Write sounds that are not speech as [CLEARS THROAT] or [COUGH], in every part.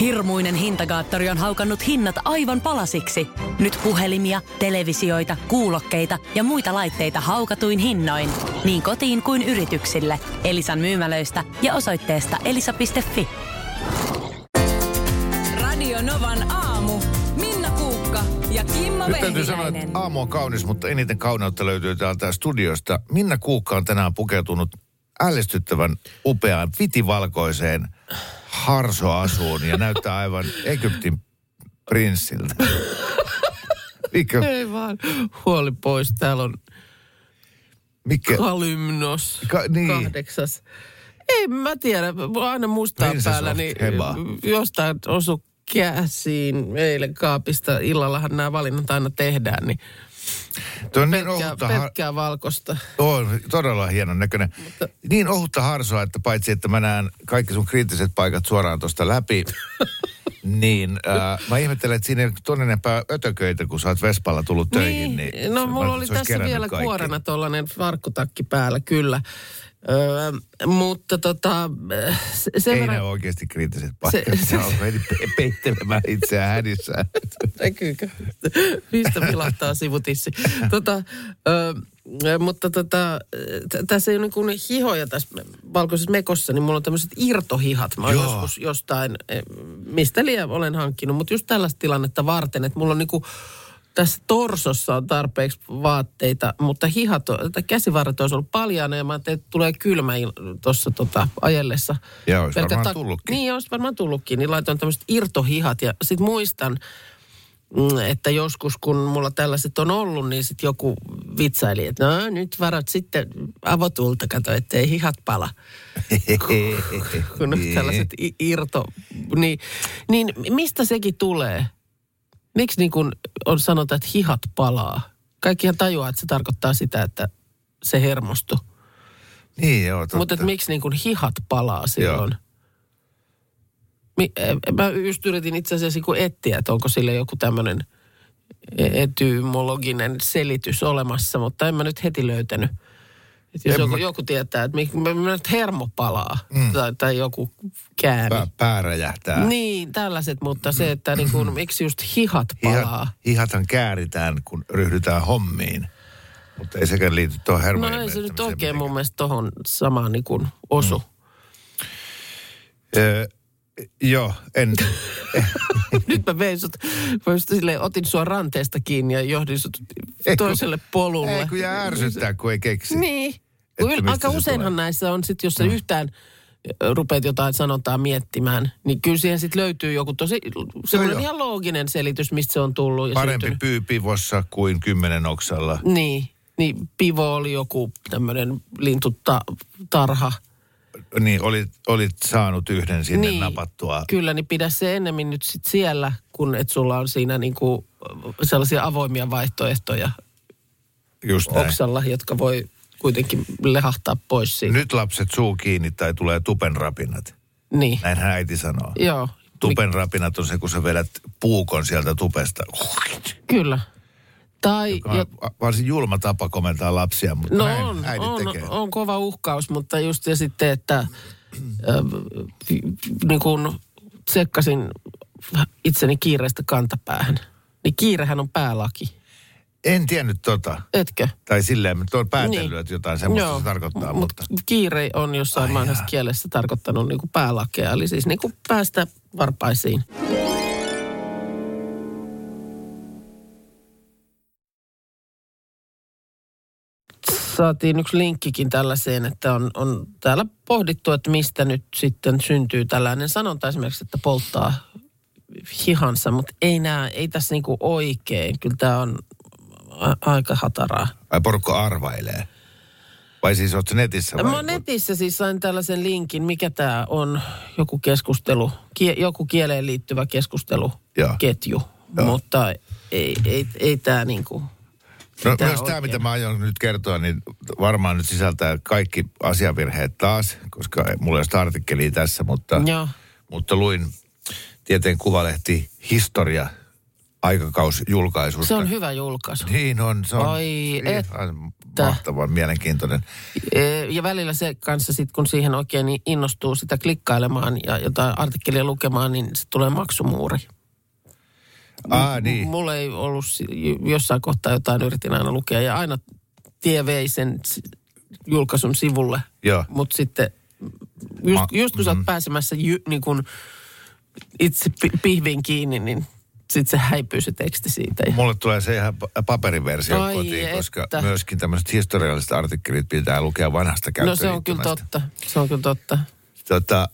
Hirmuinen hintakaattori on haukannut hinnat aivan palasiksi. Nyt puhelimia, televisioita, kuulokkeita ja muita laitteita haukatuin hinnoin. Niin kotiin kuin yrityksille. Elisan myymälöistä ja osoitteesta elisa.fi. Radio Novan aamu. Minna Kuukka ja Kimmo Nyt täytyy sanoa, että aamu on kaunis, mutta eniten kauneutta löytyy täältä studiosta. Minna Kuukka on tänään pukeutunut ällistyttävän upeaan vitivalkoiseen harsoasuun ja näyttää aivan Egyptin prinssiltä. [LAUGHS] Mikä, Ei vaan, huoli pois. Täällä on mikä, Kalymnos Ka- niin. kahdeksas. Ei mä tiedä, aina mustaa Princess päällä, niin Heba. jostain osu käsiin eilen kaapista. Illallahan nämä valinnat aina tehdään, niin Tuo on niin pelkkää, ohutta, har- pelkkää valkosta. on todella hienon näköinen. Niin ohutta harsoa, että paitsi että mä näen kaikki sun kriittiset paikat suoraan tuosta läpi, [LAUGHS] niin äh, mä ihmettelen, että siinä ei ole enempää ötököitä, kun sä oot Vespalla tullut töihin. Niin, no se- mulla oli tässä vielä kaikki. kuorena tuollainen farkkutakki päällä, kyllä. Öö, mutta tota, se- sen Ei verran... ne oikeasti kriittiset paikat. Se- Se, meni pe- peittelemään itseään hädissään. Näkyykö? [LAUGHS] Mistä vilahtaa sivutissi? Tota, ö, mutta tota, tässä ei ole niin kuin hihoja tässä valkoisessa mekossa, niin mulla on tämmöiset irtohihat. Mä Joo. joskus jostain, mistä liian olen hankkinut, mutta just tällaista tilannetta varten, että mulla on niin kuin tässä torsossa on tarpeeksi vaatteita, mutta hihat, on- tai käsivarret olisi ollut paljaana ja mä ajattelin, että tulee kylmä tuossa tota, ajellessa. Ja olisi Pelkkä varmaan tullutkin. Niin, olisi varmaan tullutkin. Niin laitoin tämmöiset irtohihat ja sitten muistan, mm, että joskus kun mulla tällaiset on ollut, niin sitten joku vitsaili, että no nyt varat sitten avotulta, kato, ettei hihat pala. [LAUGHS] Kun on tällaiset irto, niin, niin mistä sekin tulee? Miksi niin kun on sanotaan, että hihat palaa? Kaikkihan tajuaa, että se tarkoittaa sitä, että se hermostuu. niin joo, totta. Mutta miksi niin kun hihat palaa silloin? Mi- eh, Mä just yritin itse asiassa kun etsiä, että onko sille joku tämmöinen etymologinen selitys olemassa, mutta en mä nyt heti löytänyt. Että jos joku, mä- joku tietää, että mä, mä nyt hermo palaa mm. tai, tai joku käämi. Pää, pää räjähtää. Niin, tällaiset, mutta se, että niin kun, miksi just hihat palaa. Hihat, hihathan kääritään, kun ryhdytään hommiin. Mutta ei sekään liity tuohon No hermojen ei se nyt oikein mun mielestä tohon samaan niin kuin osu. Öö, joo, en... [LAUGHS] [LAUGHS] Nyt mä vein sut, mä just silleen, otin sua ranteesta kiinni ja johdin sut Ei, kun- toiselle polulle. ei kun jää ärsyttää, kun ei keksi. Niin. Yl- aika se useinhan tulee. näissä on sit, jos sä yhtään ö, rupeat jotain sanontaa miettimään, niin kyllä siihen sitten löytyy joku tosi semmoinen joo. ihan looginen selitys, mistä se on tullut. Ja Parempi syntynyt. pyy pivossa kuin kymmenen oksalla. Niin, niin pivo oli joku tämmöinen lintutarha. Niin, olit, olit saanut yhden sinne Niin. napattua. Kyllä, niin pidä se ennemmin nyt sit siellä, kun et sulla on siinä niinku sellaisia avoimia vaihtoehtoja Just näin. oksalla, jotka voi kuitenkin lehahtaa pois siitä. Nyt lapset suu kiinni tai tulee tupenrapinat. Niin, Näinhän äiti sanoo. joo. Tupenrapinat on se, kun sä vedät puukon sieltä tupesta. Kyllä. Tai, Joka on varsin julma tapa komentaa lapsia, mutta no näin on, äidit on, tekee. on kova uhkaus, mutta just ja sitten, että äh, niin kun tsekkasin itseni kiireestä kantapäähän, niin kiirehän on päälaki. En tiennyt tota. Etkö? Tai silleen, että on päätellyt, Niin. että jotain semmoista se tarkoittaa, mut mutta... kiire on jossain Ai vanhassa kielessä tarkoittanut niin kuin päälakea, eli siis niin kuin päästä varpaisiin. Saatiin yksi linkkikin tällaiseen, että on, on täällä pohdittu, että mistä nyt sitten syntyy tällainen sanonta esimerkiksi, että polttaa hihansa, mutta ei, nää, ei tässä niinku oikein. Kyllä tämä on a- aika hataraa. Ai porukka arvailee. Vai siis ootko netissä vai? Mä oon netissä siis sain tällaisen linkin, mikä tämä on, joku keskustelu, kie, joku kieleen liittyvä keskusteluketju. Joo. Mutta ei, ei, ei tämä niinku... No, myös tämä, oikein. mitä mä aion nyt kertoa, niin varmaan nyt sisältää kaikki asiavirheet taas, koska mulla ei ole artikkelia tässä, mutta, Joo. mutta luin tieteen kuvalehti Historia aikakausjulkaisusta. Se on hyvä julkaisu. Niin on, se on Ai, ihan mahtavan mielenkiintoinen. E, Ja välillä se kanssa sitten, kun siihen oikein niin innostuu sitä klikkailemaan ja jotain artikkelia lukemaan, niin se tulee maksumuuri. Ah, niin. Mulla ei ollut jossain kohtaa jotain, yritin aina lukea ja aina tie vei sen julkaisun sivulle. Mutta sitten just, Ma- just kun sä oot pääsemässä jy, niin kun itse pi- pihviin kiinni, niin sitten se häipyy se teksti siitä. Ja, Mulle tulee se ihan pa- paperiversio Ai kotiin, koska että. myöskin tämmöiset historialliset artikkelit pitää lukea vanhasta no se on kyllä totta. Se on kyllä totta. Tota,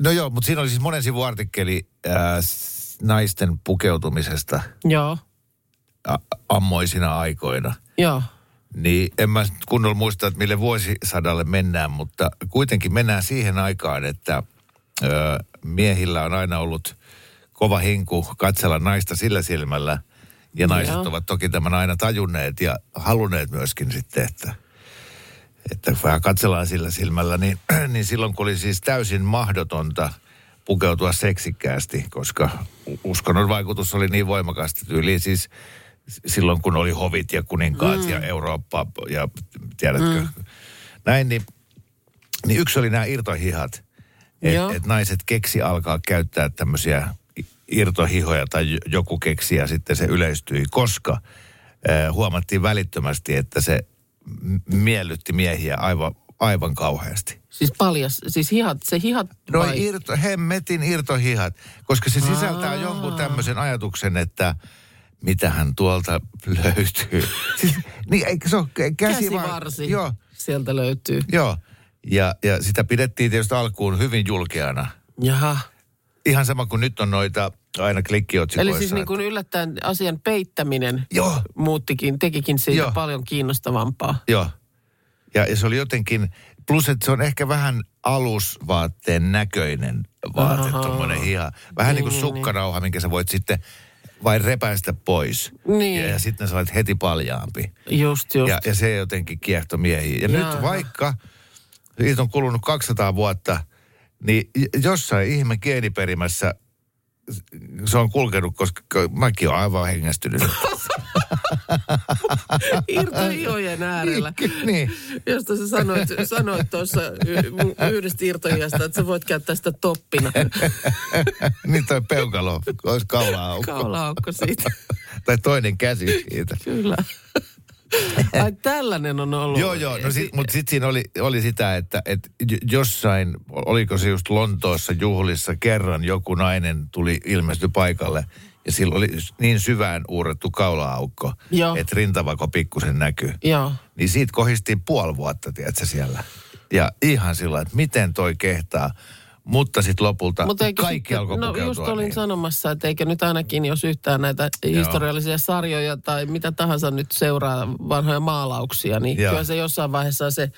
no joo, mutta siinä oli siis monen sivun artikkeli s- naisten pukeutumisesta Joo, a- ammoisina aikoina. joo. Niin en mä kunnolla muista, että mille vuosisadalle mennään, mutta kuitenkin mennään siihen aikaan, että ö, miehillä on aina ollut kova hinku katsella naista sillä silmällä. Ja naiset Joo. ovat toki tämän aina tajunneet ja halunneet myöskin sitten, että, että vähän katsellaan sillä silmällä. Niin, [CLEARS THROAT] niin silloin kun oli siis täysin mahdotonta pukeutua seksikkäästi, koska uskonnon vaikutus oli niin voimakasta tyyliin siis silloin kun oli hovit ja kuninkaat mm. ja Eurooppa ja tiedätkö, mm. näin, niin, niin yksi oli nämä irtohihat. Että et naiset keksi alkaa käyttää tämmöisiä irtohihoja tai joku keksi ja sitten se yleistyi, koska äh, huomattiin välittömästi, että se miellytti miehiä aivan, aivan kauheasti. Siis paljas, siis hihat, se hihat No vai? irto, hemmetin irtohihat, koska se sisältää Aa. jonkun tämmöisen ajatuksen, että mitähän tuolta löytyy. [LAUGHS] Siis, niin, eikö se ole käsivar... Käsivarsi Joo, sieltä löytyy. joo. Ja, ja sitä pidettiin tietysti alkuun hyvin julkeana. Jaha. Ihan sama kuin nyt on noita aina klikkiotsikoissa. Eli siis niin kuin yllättäen asian peittäminen Joo. muuttikin, tekikin siitä Joo. paljon kiinnostavampaa. Joo. Ja, ja se oli jotenkin, plus että se on ehkä vähän alusvaatteen näköinen vaate, tuommoinen hiha. Vähän niin, Niin, kuin niin, sukkarauha, minkä sä voit sitten vain repäistä pois. Niin. Ja, ja sitten sä olet heti paljaampi. Just, just. Ja, ja se jotenkin kiehto miehiä. Ja Jaha. nyt vaikka siitä on kulunut 200 vuotta, niin jossain ihme geeniperimässä se on kulkenut, koska mäkin olen aivan hengästynyt. [LAUGHS] Irtohihojen äärellä. niin. Josta sä sanoit, sanoit tuossa y- yhdestä irtohijasta, että sä voit käyttää sitä toppina. [LAUGHS] niin toi peukalo olisi kaula-aukko. Kaulaaukko siitä. [LAUGHS] tai toinen käsi siitä. Kyllä. [LAUGHS] Ai tällainen on ollut. Joo, joo. No sit, mutta sitten siinä oli, oli sitä, että et jossain, oliko se just Lontoossa juhlissa, kerran joku nainen tuli ilmestyi paikalle. Ja sillä oli niin syvään uurrettu kaula-aukko, että rintavako pikkusen näkyy. Joo. Niin siitä kohistiin puoli vuotta, tiedätkö, siellä. Ja ihan sillä että miten toi kehtaa. Mutta sitten lopulta eikö kaikki sitten- alkoi No just olin niin. sanomassa, että eikö nyt ainakin, jos yhtään näitä historiallisia sarjoja tai mitä tahansa nyt seuraa vanhoja maalauksia, niin Joo. kyllä se jossain vaiheessa se...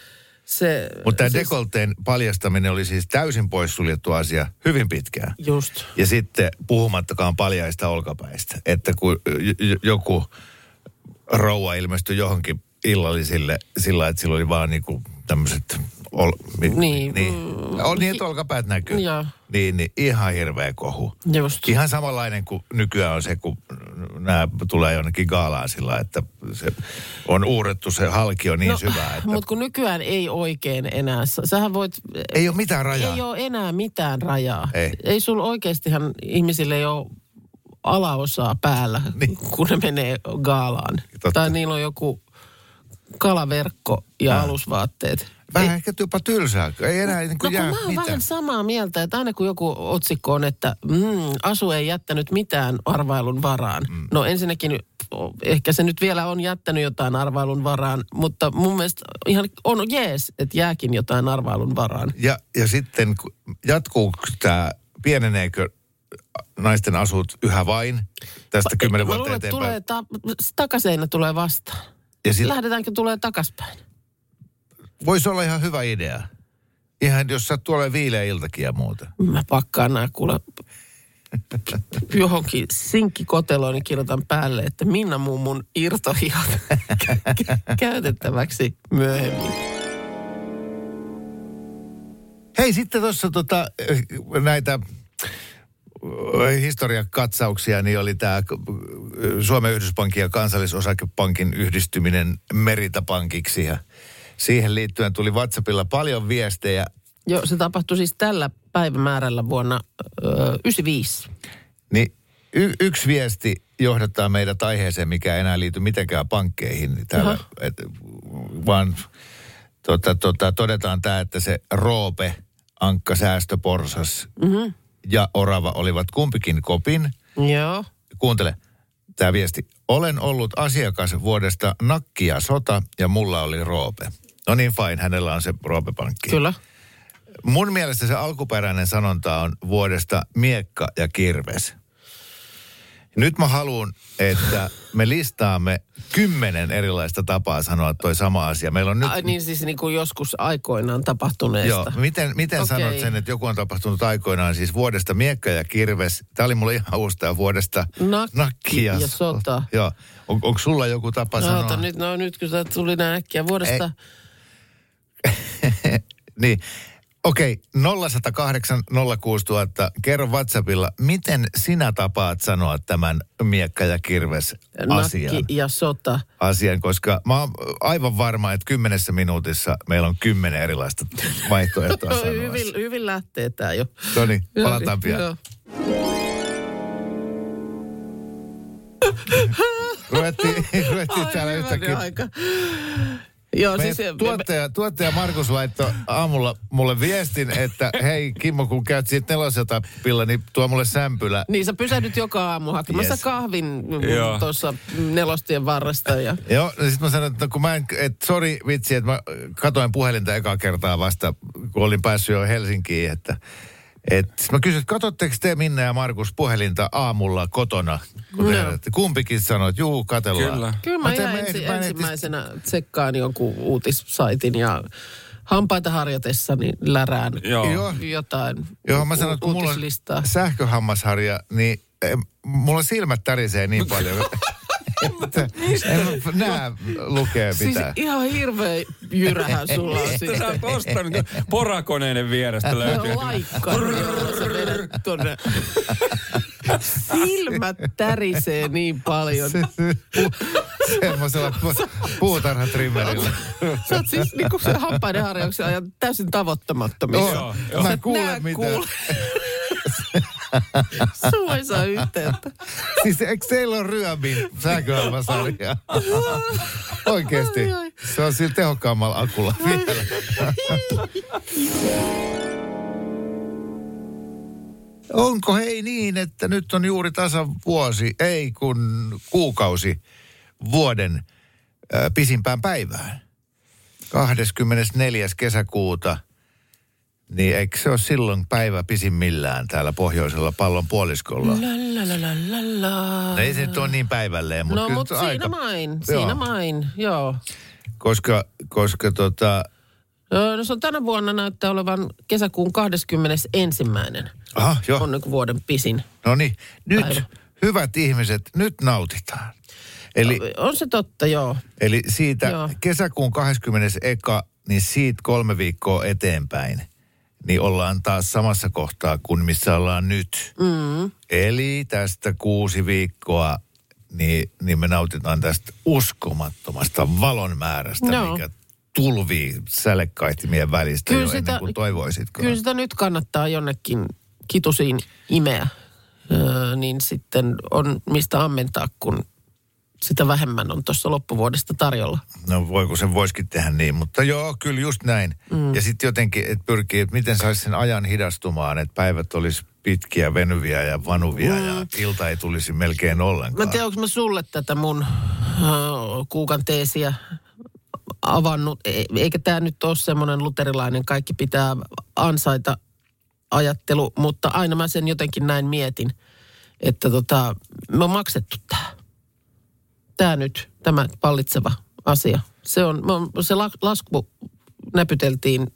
se Mutta tämä siis- dekolteen paljastaminen oli siis täysin poissuljettu asia hyvin pitkään. Just. Ja sitten puhumattakaan paljaista olkapäistä. Että kun j- j- joku rouva ilmestyi johonkin illallisille sillä että sillä oli vaan niinku tämmöiset... Ol, mi, Niin, niin. mm, On niin, että olkapäät näkyy. Joo. Niin, niin ihan hirveä kohu. Just. Ihan samanlainen kuin nykyään on se, kun nämä tulee jonnekin gaalaan sillä että se on uurettu se halki on niin no, syvää, että Mutta kun nykyään ei oikein enää, sä- sähän voit... ei ole mitään rajaa. Ei ole enää mitään rajaa. Ei. ei sulla oikeastihan ihmisille ei ole alaosaa päällä, Niin. kun ne menee gaalaan. Totta. Tai niillä on joku kalaverkko ja Ah. alusvaatteet. Vähän ehkä jopa tylsää. Ei enää niin No kuin kun jää mä oon mitään. vähän samaa mieltä, että aina kun joku otsikko on, että mm, asu ei jättänyt mitään arvailun varaan. Mm. No ensinnäkin ehkä se nyt vielä on jättänyt jotain arvailun varaan, mutta mun mielestä ihan on jees, että jääkin jotain arvailun varaan. Ja, ja sitten ku- jatkuuko tämä, pieneneekö naisten asut yhä vain tästä kymmenen Mä vuotta luulen, eteenpäin? tulee ta- takaseinä tulee vastaan. Ja sit, Lähdetäänkö tulee takaspäin? Voisi olla ihan hyvä idea. Ihan jos sattuu olemaan viileä iltakin ja muuta. Mä pakkaan nämä kuule johonkin sinkkikoteloon, niin kirjoitan päälle, että Minna mummun irtohihat [LAUGHS] käytettäväksi myöhemmin. Hei, sitten tuossa tota, eh, näitä historiakatsauksia, niin oli tämä Suomen Yhdyspankin ja kansallisosakepankin yhdistyminen Meritapankiksi. Ja siihen liittyen tuli WhatsAppilla paljon viestejä. Joo, se tapahtui siis tällä päivämäärällä vuonna ö, 95. Niin y- yksi viesti johdattaa meidät aiheeseen, mikä ei enää liity mitenkään pankkeihin. Niin täällä, Aha. et, vaan tota, tota, todetaan tämä, että se Roope, Ankka, Säästöporsas mm-hmm. ja Orava olivat kumpikin kopin. Joo. Kuuntele tämä viesti. Olen ollut asiakas vuodesta Nakkia Sota ja mulla oli Roope. No niin fine, hänellä on se Roope-pankki. Kyllä. Mun mielestä se alkuperäinen sanonta on vuodesta Miekka ja Kirves. Nyt mä haluan, että me listaamme kymmenen erilaista tapaa sanoa toi sama asia. Meillä on nyt... Ai niin siis niin kuin joskus aikoinaan tapahtuneesta. Joo, miten, miten Okei. sanot sen, että joku on tapahtunut aikoinaan siis vuodesta Miekka ja Kirves. Tämä oli mulle ihan uusi tämä vuodesta Nakki ja sota. Joo. On, onko sulla joku tapa No, sanoa? ota, nyt, no nyt kun tuli näin äkkiä vuodesta. [LAUGHS] Niin. Okei, 0108 06000. Kerro WhatsAppilla, miten sinä tapaat sanoa tämän miekka ja kirves asian? Nakki ja sota. asian, koska mä oon aivan varma, että kymmenessä minuutissa meillä on kymmenen erilaista vaihtoehtoa [LAUGHS] sanoa. hyvin, hyvin lähtee tää jo. No niin, palataan pian. Joo. Ruvettiin, [LAUGHS] ruvettiin Ai, täällä yhtäkkiä. aika. Joo, siis... tuottaja, tuottaja Markus laittoi aamulla mulle viestin, että hei Kimmo, kun käyt siitä neloselta pilla, niin tuo mulle sämpylä. Niin sä pysähdyt joka aamu hakemassa Yes. kahvin tuossa nelostien varresta. Ja... Joo, ja sitten mä sanoin, että no kun mä en, että sori vitsi, että mä katoin puhelinta ekaa kertaa vasta, kun olin päässyt jo Helsinkiin, että et, mä kysyin, että katsotteko te Minna ja Markus puhelinta aamulla kotona? Kun No. te, kumpikin sanoi, että juu, katellaan. Kyllä. Kyllä mä, mä en- ensi, ensimmäisenä tsekkaan jonkun uutissaitin ja hampaita harjatessa niin lärään Joo. Joo. jotain Joo, mä u- sanoin, että kun mulla on uutislistaa. sähköhammasharja, niin em, mulla silmät tärisee niin paljon, [LAUGHS] että en mä näe lukea Siis ihan hirveä jyrähän sulla on Mistä sä oot ostanut? Porakoneiden vierestä löytyy. Laikka, tonne. Silmät tärisee niin paljon. Semmoisella pu- puutarhatrimmerillä. Sä oot siis niinku se hampaiden harjauksen ajan täysin tavoittamattomissa. Joo, joo. Mä en et kuule näe, mitään. kuule. [LAUGHS] Suu ei saa yhteyttä. Siis eikö teillä ole ryömin sähköhammasharja? [LAUGHS] Oikeesti. Se on sillä tehokkaammalla akulla vielä. [LAUGHS] Onko hei niin, että nyt on juuri tasan vuosi, ei kun kuukausi vuoden ää, pisimpään päivään? 24. kesäkuuta. Niin eikö se ole silloin päivä pisimmillään täällä pohjoisella pallon puoliskolla? La, la, la, la, la, la. No ei se nyt ole niin päivälleen, mutta No, mutta siinä aika, main, Joo. siinä main, joo. Koska, koska tota, Öö, No se on tänä vuonna näyttää olevan kesäkuun 21. aha, joo, on niin vuoden pisin. no niin, nyt Päivä. hyvät ihmiset, nyt nautitaan. Eli, On se totta, joo. eli siitä Joo. kesäkuun 20. eka, niin siitä kolme viikkoa eteenpäin, niin ollaan taas samassa kohtaa kuin missä ollaan nyt. Mm. Eli tästä kuusi viikkoa, niin, niin me nautitaan tästä uskomattomasta valon määrästä, Joo. mikä tulvii sälekkaihtimien välistä Kyllä jo sitä- ennen kuin toivoisitko. Kyllä sitä nyt kannattaa jonnekin kitusiin imeä. Öö, niin sitten on mistä ammentaa, kun sitä vähemmän on tuossa loppuvuodesta tarjolla. No voiko sen voisikin tehdä niin, mutta joo, kyllä just näin. Mm. Ja sitten jotenkin, että pyrkii, että miten saisi sen ajan hidastumaan, että päivät olisi pitkiä, venyviä ja vanuvia mm. ja ilta ei tulisi melkein Mä ollenkaan. en tiedä, onko mä sulle tätä mun öö, kuukan teesiä avannut. E- eikä tämä nyt ole semmoinen luterilainen kaikki pitää ansaita ajattelu, mutta aina mä sen jotenkin näin mietin, että tota, me on maksettu tämä. Tämä nyt, tämä pallitseva asia. Se, on, me se la, lasku näpyteltiin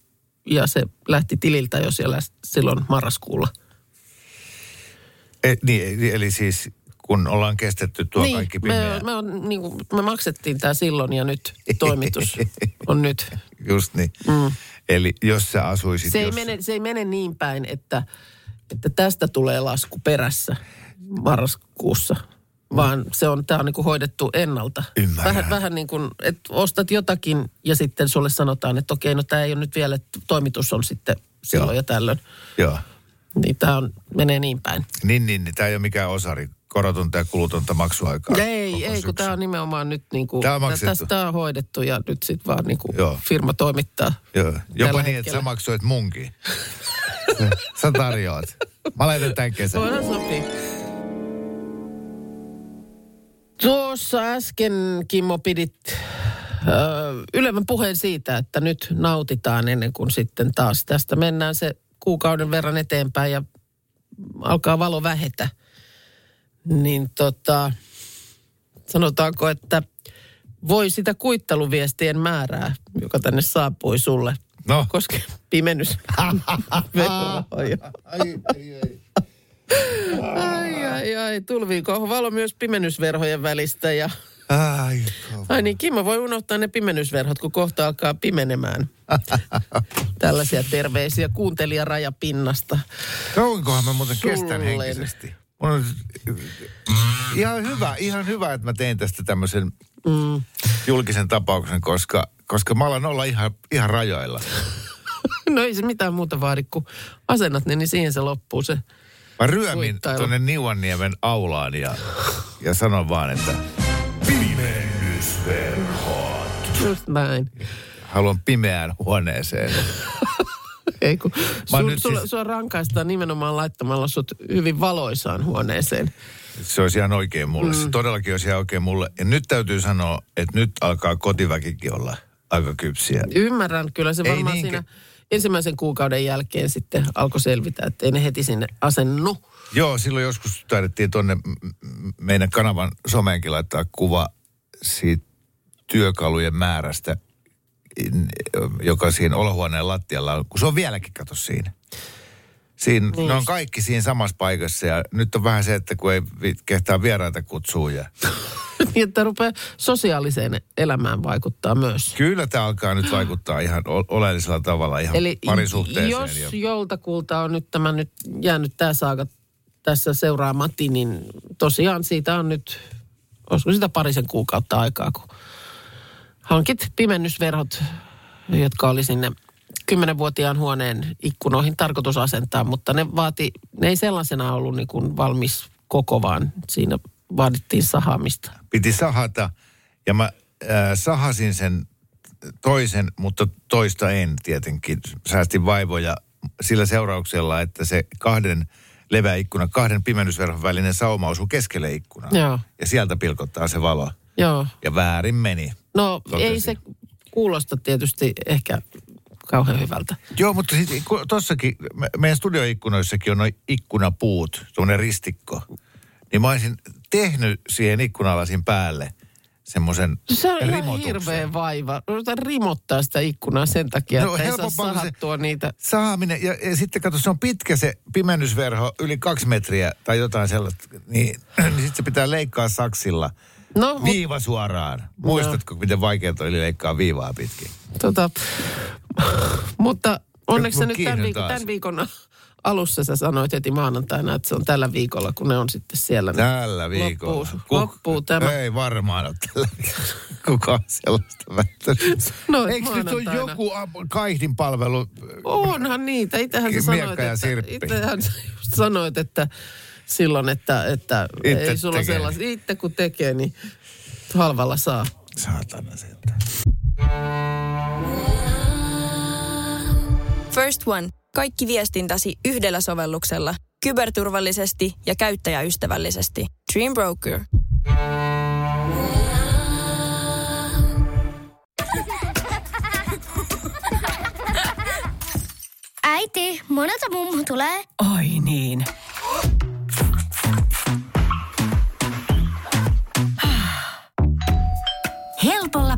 ja se lähti tililtä jo siellä silloin marraskuulla. E, niin, eli siis kun ollaan kestetty tuo niin, kaikki me, pimeä. me, on, niin kuin, me maksettiin tämä silloin ja nyt toimitus [LAUGHS] on nyt. Just niin. Mm. Eli jos sä asuisit... Se ei, jos... mene, se ei mene niin päin, että että tästä tulee lasku perässä marraskuussa. Vaan se on, tämä on niin kuin hoidettu ennalta. Ymmärrän. Vähän, vähän niin kuin, että ostat jotakin ja sitten sulle sanotaan, että okei, no tämä ei ole nyt vielä, että toimitus on sitten silloin Joo. ja tällöin. Joo. Niin tämä on, menee niin päin. Niin, niin, niin tämä ei ole mikään osari. Korotonta ja kulutonta maksuaikaa. Ei, ei, kun tämä on nimenomaan nyt niin kuin, Tää on tästä on hoidettu ja nyt sitten vaan niin kuin Joo. firma toimittaa. Joo. Jopa niin, että sä maksoit munkin. [LAUGHS] sä tarjoat. Mä laitan tämän kesän. Voidaan sopii. Tuossa äsken, Kimmo, pidit ö, ylemmän puheen siitä, että nyt nautitaan ennen kuin sitten taas tästä mennään se kuukauden verran eteenpäin ja alkaa valo vähetä. Niin tota, sanotaanko, että voi sitä kuittaluviestien määrää, joka tänne saapui sulle, No. koske pimennys. [LAUGHS] [LAUGHS] Ai, ai, ai. Tulviiko valo myös pimennysverhojen välistä ja... Ai, Ai niin, Kimmo voi unohtaa ne pimennysverhot, kun kohta alkaa pimenemään. [LAUGHS] Tällaisia terveisiä kuuntelijarajapinnasta. Kauankohan mä muuten kestän Sullen. henkisesti? Mun on ihan hyvä, ihan hyvä, että mä tein tästä tämmöisen mm. julkisen tapauksen, koska, koska mä alan olla ihan, ihan rajoilla. [LAUGHS] No ei se mitään muuta vaadi, kun asennat ne, niin siihen se loppuu se. Mä ryömin tuonne Niuanniemen aulaan ja, ja sanon vaan, että pimennysverhot. Just näin. Haluan pimeään huoneeseen. [LAUGHS] Ei kun Mä oon su, nyt sulla, siis- sua rankaistaan nimenomaan laittamalla sut hyvin valoisaan huoneeseen. Se olisi ihan oikein mulle. Se todellakin olisi ihan oikein mulle. Ja nyt täytyy sanoa, että nyt alkaa kotiväkikin olla aika kypsiä. Ymmärrän, kyllä se Ei varmaan niinkö? siinä ensimmäisen kuukauden jälkeen sitten alkoi selvitä, että ei ne heti sinne asennu. Joo, silloin joskus taidettiin tuonne meidän kanavan someenkin laittaa kuva siitä työkalujen määrästä, joka siinä olohuoneen lattialla on, kun se on vieläkin, kato siinä. Siinä, Niin. ne on kaikki siinä samassa paikassa ja nyt on vähän se, että kun ei kehtaa vieraita kutsua ja [LAUGHS] Niin, että rupeaa sosiaaliseen elämään vaikuttaa myös. kyllä tämä alkaa nyt vaikuttaa ihan oleellisella tavalla ihan Eli parisuhteeseen. jos ja, joltakulta on nyt tämä nyt jäänyt tämä saaga tässä seuraamati, niin tosiaan siitä on nyt, olisiko sitä parisen kuukautta aikaa, kun hankit pimennysverhot, jotka oli sinne kymmenenvuotiaan huoneen ikkunoihin tarkoitus asentaa, mutta ne vaati, ne ei sellaisena ollut niin kuin valmis koko, vaan siinä vaadittiin sahaamista. piti sahata ja mä äh, sahasin sen toisen, mutta toista en tietenkin. Säästin vaivoja sillä seurauksella, että se kahden leveä ikkuna, kahden pimennysverhon välinen sauma osui keskelle ikkunaa. Joo. Ja sieltä pilkottaa se valo. Joo. Ja väärin meni. No Totesin. ei se kuulosta tietysti ehkä kauhean hyvältä. Joo, mutta sitten tossakin, me, meidän studioikkunoissakin on noin ikkunapuut, tuonne ristikko. Niin mä olisin tehnyt siihen ikkunalasin päälle semmoisen Se on ihan hirveä vaiva. Yritän rimottaa sitä ikkunaa sen takia, No, että ei saa kuin se- sahattua niitä. saaminen, ja, ja sitten kato, se on pitkä se pimennysverho, yli kaksi metriä tai jotain sellaista, niin, [CLEARS THROAT] niin sitten se pitää leikkaa saksilla No, viiva suoraan. Muistatko, miten vaikeaa oli leikkaa viivaa pitkin? tota, mutta onneksi sä nyt tämän viikon, tämän viikon alussa sä sanoit heti maanantaina, että se on tällä viikolla, kun ne on sitten siellä. niin Tällä viikolla. Loppuu, loppuu tämä. Ei varmaan ole tällä viikolla. Kukaan sellaista väittänyt. Sanoit Eikö nyt ole joku am- kaihdin palvelu? Onhan niitä. Itähän sä sanoit, että, itähän sä sanoit, että silloin, että, että Itse ei sulla tekee. sellaista, itse kun tekee, niin halvalla saa. Saatana sieltä. First One. Kaikki viestintäsi yhdellä sovelluksella. Kyberturvallisesti ja käyttäjäystävällisesti. Dream Broker. Äiti, monelta mummu tulee? Oi niin.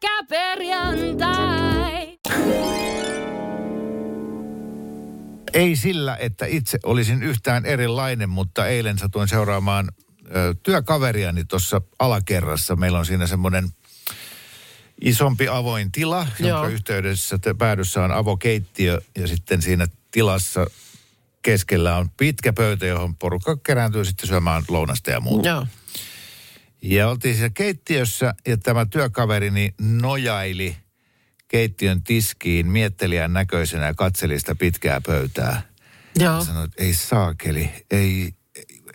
Pyörykkäperjantai. Ei sillä, että itse olisin yhtään erilainen, mutta eilen satuin seuraamaan ö, työkaveriani tuossa alakerrassa. Meillä on siinä semmoinen isompi avoin tila, Joo. jonka yhteydessä te- päädyssä on avokeittiö ja sitten siinä tilassa keskellä on pitkä pöytä, johon porukka kerääntyy sitten syömään lounasta ja muuta. Joo. Ja oltiin siellä keittiössä ja tämä työkaverini nojaili keittiön tiskiin miettelijän näköisenä ja katseli sitä pitkää pöytää. Joo. Sanoin, että ei saakeli, ei,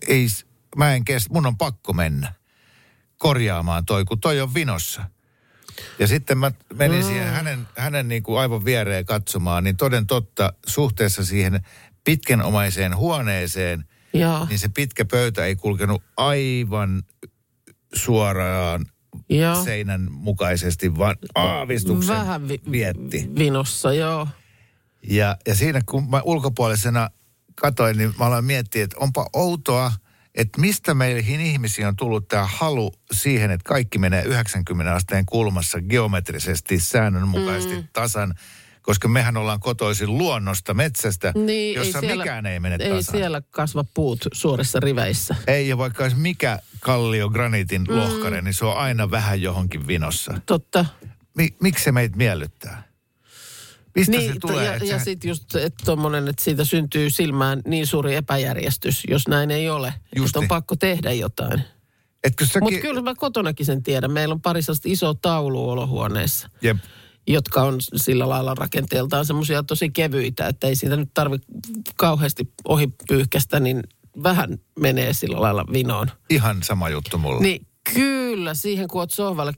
ei, mä en kestä, mun on pakko mennä korjaamaan toi, kun toi on vinossa. Ja sitten mä menin mm. siihen hänen, hänen niin kuin aivan viereen katsomaan, niin toden totta suhteessa siihen pitkänomaiseen huoneeseen, Joo. niin se pitkä pöytä ei kulkenut aivan suoraan Joo. seinän mukaisesti, vaan aavistuksen Vähän vi- vietti. vinossa, joo. Ja, ja siinä kun mä ulkopuolisena katoin, niin mä aloin miettiä, että onpa outoa, että mistä meihin ihmisiä on tullut tämä halu siihen, että kaikki menee 90 asteen kulmassa geometrisesti, säännönmukaisesti, mm. tasan, koska mehän ollaan kotoisin luonnosta, metsästä, Niin, jossa ei siellä, mikään ei mene Ei tasan. siellä kasva puut suorissa riveissä. Ei, ja vaikka olisi mikä kallio graniitin mm. lohkare, niin se on aina vähän johonkin vinossa. Totta. Mi- miksi se meitä miellyttää? Mistä se Niin, tulee? ja, että ja sitten just että tommonen, että siitä syntyy silmään niin suuri epäjärjestys, jos näin ei ole. Just on pakko tehdä jotain. Säkin... Mutta kyllä mä kotonakin sen tiedän. Meillä on pari sellaista isoa taulua olohuoneessa, Jep. Jotka on sillä lailla rakenteeltaan semmoisia tosi kevyitä, että ei siitä nyt tarvitse kauheasti ohi pyyhkästä, niin vähän menee sillä lailla vinoon. Ihan sama juttu mulla. Niin kyllä, siihen kun oot sohvalle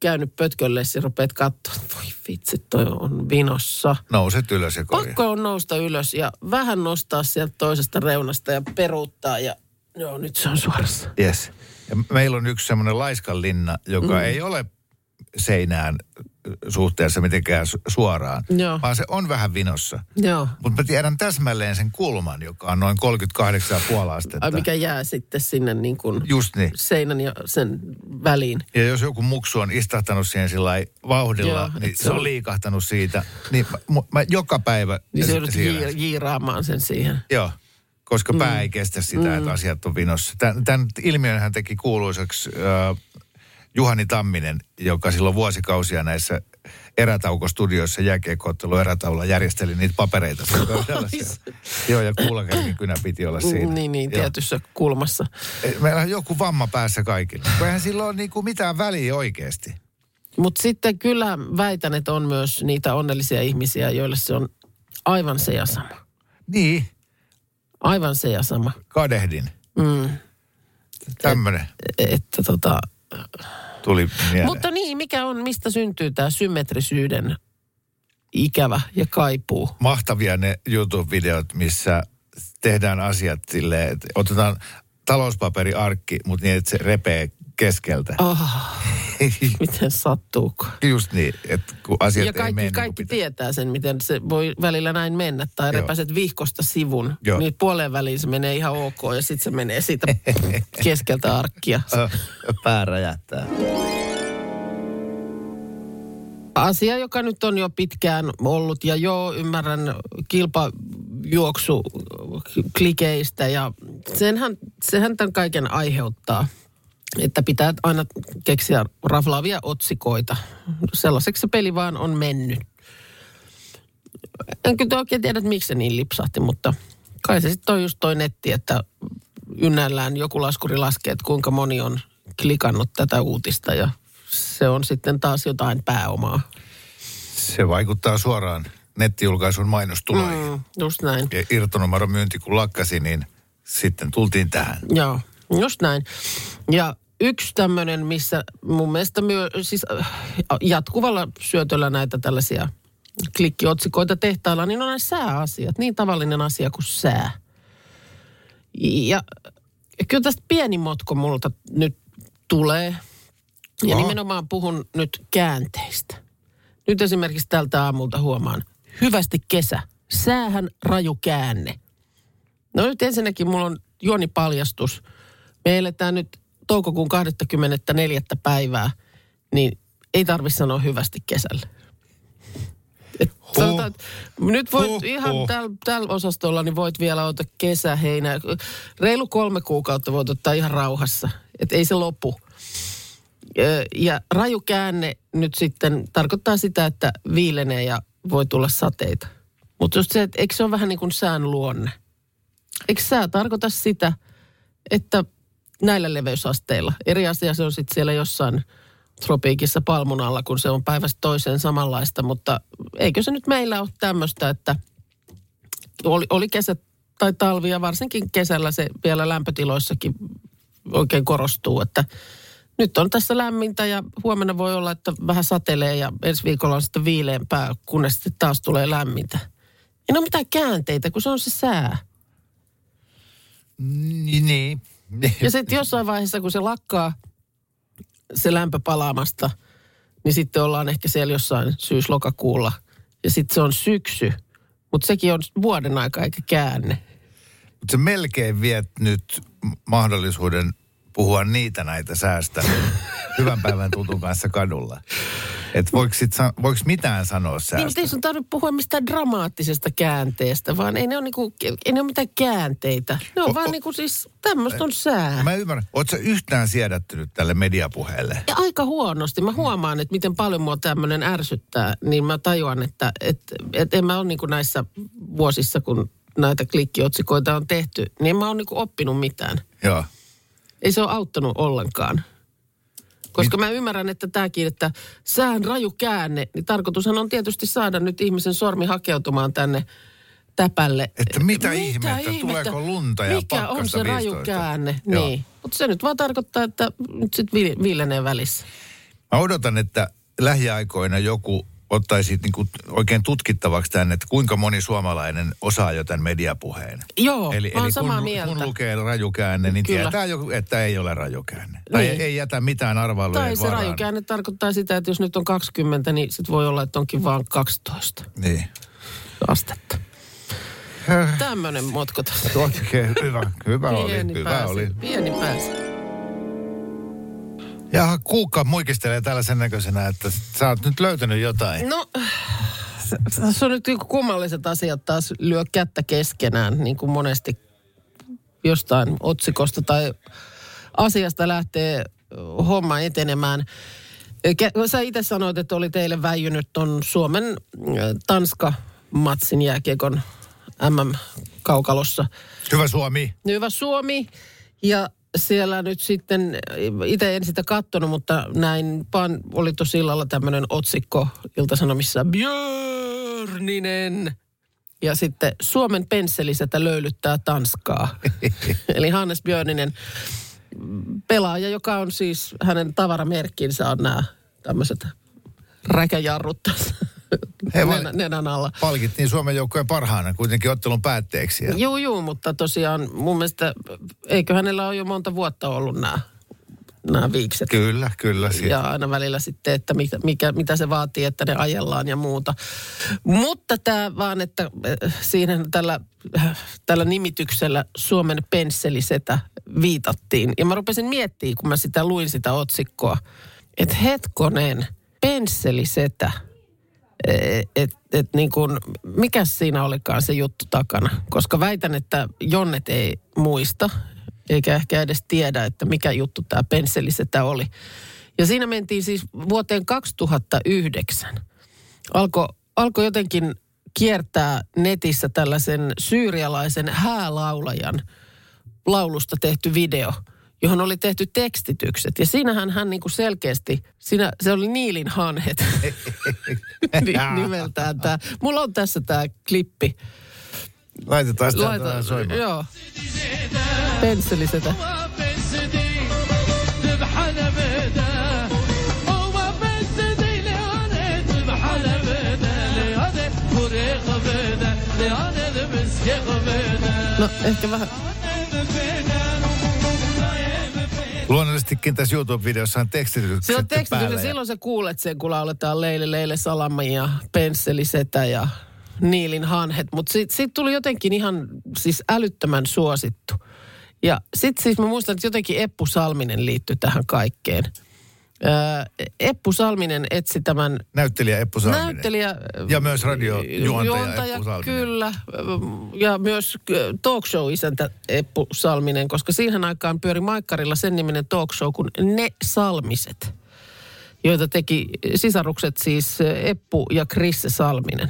käynyt pötkölle, niin rupeat katsoa, että voi vitsi, toi on vinossa. Nouset ylös ja korjaa. Pakko on nousta ylös ja vähän nostaa sieltä toisesta reunasta ja peruuttaa ja joo, nyt se on suorassa. Yes. Ja meillä on yksi semmoinen laiskanlinna, joka mm. ei ole seinään suhteessa mitenkään su- suoraan, Joo. vaan se on vähän vinossa. Mutta mä tiedän täsmälleen sen kulman, joka on noin 38,5 astetta. Ai mikä jää sitten sinne niin kuin Just niin. seinän ja sen väliin. Ja jos joku muksu on istahtanut siihen sillä vauhdilla, Joo, niin se se on liikahtanut siitä. Niin mä, mä joka päivä... Niin se joudut jiir- jiiraamaan sen siihen. Joo, koska mm. pää ei kestä sitä, mm. että asiat on vinossa. Tämän, tämän ilmiön hän teki kuuluisaksi äh, Juhani Tamminen, joka silloin vuosikausia näissä erätaukostudioissa jääkiekkoottelu erätaulla järjesteli niitä papereita. Joo, ja kuulakärkin kynä piti olla siinä. Niin, niin, Joo. tietyssä kulmassa. Meillä on joku vamma päässä kaikilla. Eihän sillä ole niinku mitään väliä oikeasti. Mutta sitten kyllä väitän, että on myös niitä onnellisia ihmisiä, joille se on aivan se ja sama. Niin, Aivan se ja sama. kadehdin. Mm. Tämmöinen Että tota, tuli mieleen. Mutta niin, mikä on, mistä syntyy tämä symmetrisyyden ikävä ja kaipuu? mahtavia ne YouTube-videot, missä tehdään asiat silleen, että otetaan talouspaperiarkki, mutta niin, että se repee keskeltä. Oh, [LAUGHS] miten sattuuko? Just niin, että kun asiat Ja ei kaikki, mene niin kaikki pitää. tietää sen, miten se voi välillä näin mennä. Tai Joo. repäset vihkosta sivun, Joo. niin puoleen väliin se menee ihan ok ja sitten se menee siitä [LAUGHS] keskeltä arkkia. Ö, [LAUGHS] Pää räjähtää. Asia, joka nyt on jo pitkään ollut ja joo, ymmärrän kilpajuoksu klikeistä ja senhän, sehän tämän kaiken aiheuttaa. Että pitää aina keksiä raflaavia otsikoita. Sellaiseksi se peli vaan on mennyt. En kyllä oikein tiedä, että miksi se niin lipsahti, mutta kai se sitten on just toi netti, että ynnällään joku laskuri laskee, että kuinka moni on klikannut tätä uutista ja se on sitten taas jotain pääomaa. Se vaikuttaa suoraan nettijulkaisun mainostuloihin. Mm. Just näin. Ja irtonumeron myynti kun lakkasi, niin sitten tultiin tähän. Joo, just näin. Ja yksi tämmöinen, missä mun mielestä myö, siis äh, jatkuvalla syötöllä näitä tällaisia klikkiotsikoita tehtailla, niin on nämä sääasiat. Niin tavallinen asia kuin sää. Ja kyllä tästä pieni motko multa nyt tulee. Ja Aha. nimenomaan puhun nyt käänteistä. Nyt esimerkiksi tältä aamulta huomaan. Hyvästi kesä. Säähän raju käänne. No nyt ensinnäkin mulla on juonipaljastus. Me eletään nyt toukokuun 24. päivää, niin ei tarvi sanoa hyvästi kesällä. Et Huh. sanotaan, että nyt voit Huh, ihan huh. tällä täl osastolla, niin voit vielä ottaa kesä, heinä. Reilu kolme kuukautta voit ottaa ihan rauhassa. Että ei se lopu. Ja raju käänne nyt sitten tarkoittaa sitä, että viilenee ja voi tulla sateita. Mutta just se, että eikö se ole vähän niin kuin sään luonne? Eikö sää tarkoita sitä, että näillä leveysasteilla, eri asia se on sitten siellä jossain tropiikissa palmun alla, kun se on päivästä toiseen samanlaista, mutta eikö se nyt meillä ole tämmöistä, että oli, oli kesä tai talvi ja varsinkin kesällä se vielä lämpötiloissakin oikein korostuu, että nyt on tässä lämmintä ja huomenna voi olla, että vähän satelee ja ensi viikolla on sitten viileämpää, kunnes sitten taas tulee lämmintä. Ei ole mitään käänteitä, kun se on se sää. Niin, niin. Ja sitten jossain vaiheessa, kun se lakkaa se lämpö palaamasta, niin sitten ollaan ehkä siellä jossain syys-lokakuulla. Ja sitten se on syksy. Mutta sekin on vuoden aika eikä käänne. Mutta sä melkein viet nyt mahdollisuuden puhua niitä näitä säästä [LAUGHS] hyvän päivän tutun kanssa kadulla. Että voiko, sit, voiko mitään sanoa Niin, säästä? mutta ei sun tarvitse puhua mistään dramaattisesta käänteestä, vaan ei ne ole, niinku, ei ne ole mitään käänteitä. Ne on O- vaan o- niinku siis, tämmöistä on sää. Mä ymmärrän. Oletko yhtään siedättynyt tälle mediapuheelle? Ja aika huonosti. Mä huomaan, että miten paljon mua tämmöinen ärsyttää, niin mä tajuan, että et, et en mä ole niinku näissä vuosissa, kun näitä klikkiotsikoita on tehty, niin en mä ole niinku oppinut mitään. Joo. Ei se ole auttanut ollenkaan. Koska mä ymmärrän, että tämäkin, että sään raju käänne, niin tarkoitushan on tietysti saada nyt ihmisen sormi hakeutumaan tänne täpälle. Että mitä ihmettä, tuleeko lunta ja Mikä on se raju 15? käänne? Joo. Niin. Mutta se nyt vaan tarkoittaa, että nyt sitten viilenee välissä. Mä odotan, että lähiaikoina joku ottaisi niinku oikein tutkittavaksi tämän, että kuinka moni suomalainen osaa jo tämän mediapuheen. Joo, eli, mä eli samaa kun, mieltä. kun lukee rajukäänne, niin Kyllä. tietää jo, että ei ole rajukäänne. Tai Niin. ei jätä mitään arvailujen Tai se varaan. raju käänne tarkoittaa sitä, että jos nyt on 20, niin sitten voi olla, että onkin vaan 12 Niin. astetta. Tämmöinen motko tässä. Oikein hyvä, hyvä oli, Pieni hyvä pääsi. oli. Pieni pääsi. Ja Kuukka muikistelee tällaisen näköisenä, että sä oot nyt löytänyt jotain. No, se- on nyt joku kummalliset asiat taas lyö kättä keskenään, niin kuin monesti jostain otsikosta tai asiasta lähtee homma etenemään. Sä itse sanoit, että oli teille väijynyt ton Suomen Tanska-matsin jääkiekon MM-kaukalossa. Hyvä Suomi. Hyvä Suomi. Ja siellä nyt sitten, itse en sitä kattonut, mutta näin vaan oli tosi illalla tämmöinen otsikko Ilta-Sanomissa. Björninen. Ja sitten Suomen pensselisetä löylyttää Tanskaa. [LAUGHS] Eli Hannes Björninen, pelaaja, joka on siis, hänen tavaramerkkinsä on nämä tämmöiset räkäjarrut tässä Hei, vai- nenän, nenän alla. Palkittiin Suomen joukkojen parhaana kuitenkin ottelun päätteeksi. Ja Joo, joo, mutta tosiaan mun mielestä, eikö hänellä ole jo monta vuotta ollut nämä, nämä viikset? Kyllä, kyllä. Si- Ja aina välillä sitten, että mikä, mikä, mitä se vaatii, että ne ajellaan ja muuta. Mutta tämä vaan, että äh, siinä tällä, tällä nimityksellä Suomen pensselisetä viitattiin. Ja mä rupesin miettimään, kun mä sitä luin sitä otsikkoa, että hetkonen, pensselisetä. Että et niin kuin, mikä siinä olikaan se juttu takana? Koska väitän, että Jonnet ei muista, eikä ehkä edes tiedä, että mikä juttu tämä pensselisetä oli. Ja siinä mentiin siis vuoteen 2009. Alkoi alko jotenkin kiertää netissä tällaisen syyrialaisen häälaulajan laulusta tehty video, johon oli tehty tekstitykset. Ja siinähän hän niin kuin selkeästi, siinä, se oli Niilin hanhet [LAUGHS] Ni- nimeltään tämä. Mulla on tässä tämä klippi. Laitetaan sitä Laita, soimaan. joo. Pensselisetä. No ehkä vähän. Luonnollisestikin tässä YouTube-videossa on tekstitykset Silloin tekstitys päällä. ja silloin sä kuulet sen, kun lauletaan Leile Leile Salami ja Pensselisetä ja Niilin hanhet. Mutta siitä sit tuli jotenkin ihan siis älyttömän suosittu. Ja sitten siis mä muistan, että jotenkin Eppu Salminen liittyi tähän kaikkeen. Öö, Eppu Salminen etsi tämän Näyttelijä Eppu Salminen. näyttelijä... Ja myös radiojuontaja Eppu Salminen. Kyllä, ja myös talk show-isäntä Eppu Salminen, koska siihen aikaan pyöri Maikkarilla sen niminen talk show kuin Ne Salmiset, joita teki sisarukset siis Eppu ja Krisse Salminen.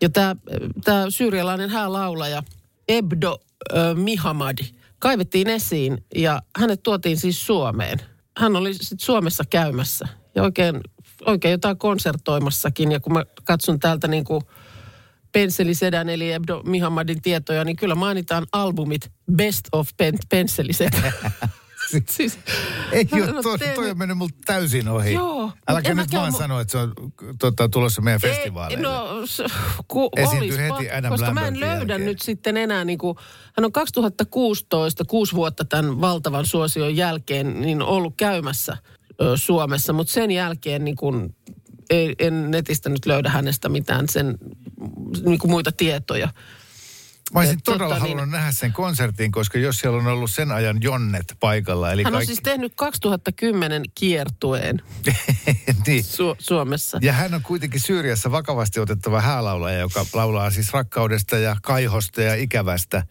Ja tämä tää syyrialainen häälaulaja Ebdo ö, Mihamadi kaivettiin esiin ja hänet tuotiin siis Suomeen. Hän oli sitten Suomessa käymässä ja oikein, oikein jotain konsertoimassakin. Ja kun mä katson täältä niin kuin Pensselisedän eli Ebdo Mihamadin tietoja, niin kyllä mainitaan albumit Best of Pen- Pensselisedän. [LAUGHS] siis, Ei hän ole, on toi, toi on mennyt multa täysin ohi. Joo, Äläkä nyt vaan mu- sano, että se on tota, tulossa meidän Ei, festivaaleille. No, ku, Esiintyy olis, heti Adam koska mä en löydä jälkeen. nyt sitten enää, niin kuin, hän on 2016, kuusi vuotta tämän valtavan suosion jälkeen, niin ollut käymässä ö, Suomessa, mutta sen jälkeen niin kuin, ei, en netistä nyt löydä hänestä mitään sen niin kuin muita tietoja. Mä olisin Et todella tota, halunnut niin- nähdä sen konsertin, koska jos siellä on ollut sen ajan jonnet paikalla, eli Hän on kaikki... siis tehnyt 2010 kiertueen [LAUGHS] niin. Su- Suomessa. Ja hän on kuitenkin Syyriassa vakavasti otettava häälaulaja, joka laulaa siis rakkaudesta ja kaihosta ja ikävästä.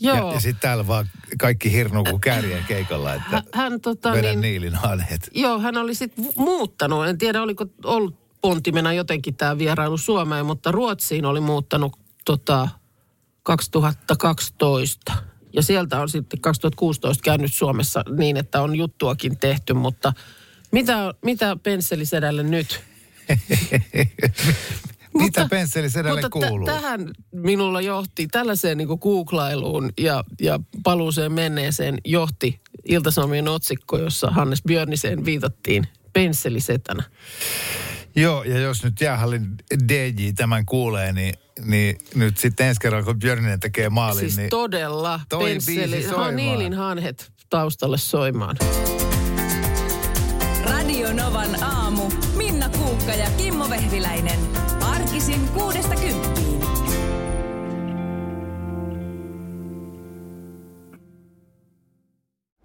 Ja, Joo. ja sitten täällä vaan kaikki hirnu kuin kärjen keikalla, että Hän, hän tota, niin, niilin hanhet. Joo, hän oli sitten muuttanut. En tiedä, oliko ollut pontimena jotenkin tämä vierailu Suomeen, mutta Ruotsiin oli muuttanut tota, 2012. Ja sieltä on sitten 2016 käynyt Suomessa niin, että on juttuakin tehty, mutta mitä, mitä Pensselisedälle nyt? [LAUGHS] Mitä pensselisedälle mutta kuuluu? tähän minulla johti, tällaiseen niin googlailuun ja, ja paluuseen menneeseen johti Ilta-Sanomien otsikko, jossa Hannes Björniseen viitattiin pensselisetänä. Joo, ja jos nyt jäähallin DJ tämän kuulee, niin, niin nyt sitten ensi kerralla, kun Björninen tekee maalin, Siis niin todella toi biisi pensseli. soimaan. Ha, Niilin hanhet taustalle soimaan. Radio Novan aamu. Minna Kuukka ja Kimmo Vehviläinen. Arkisin kuudesta kymppiin.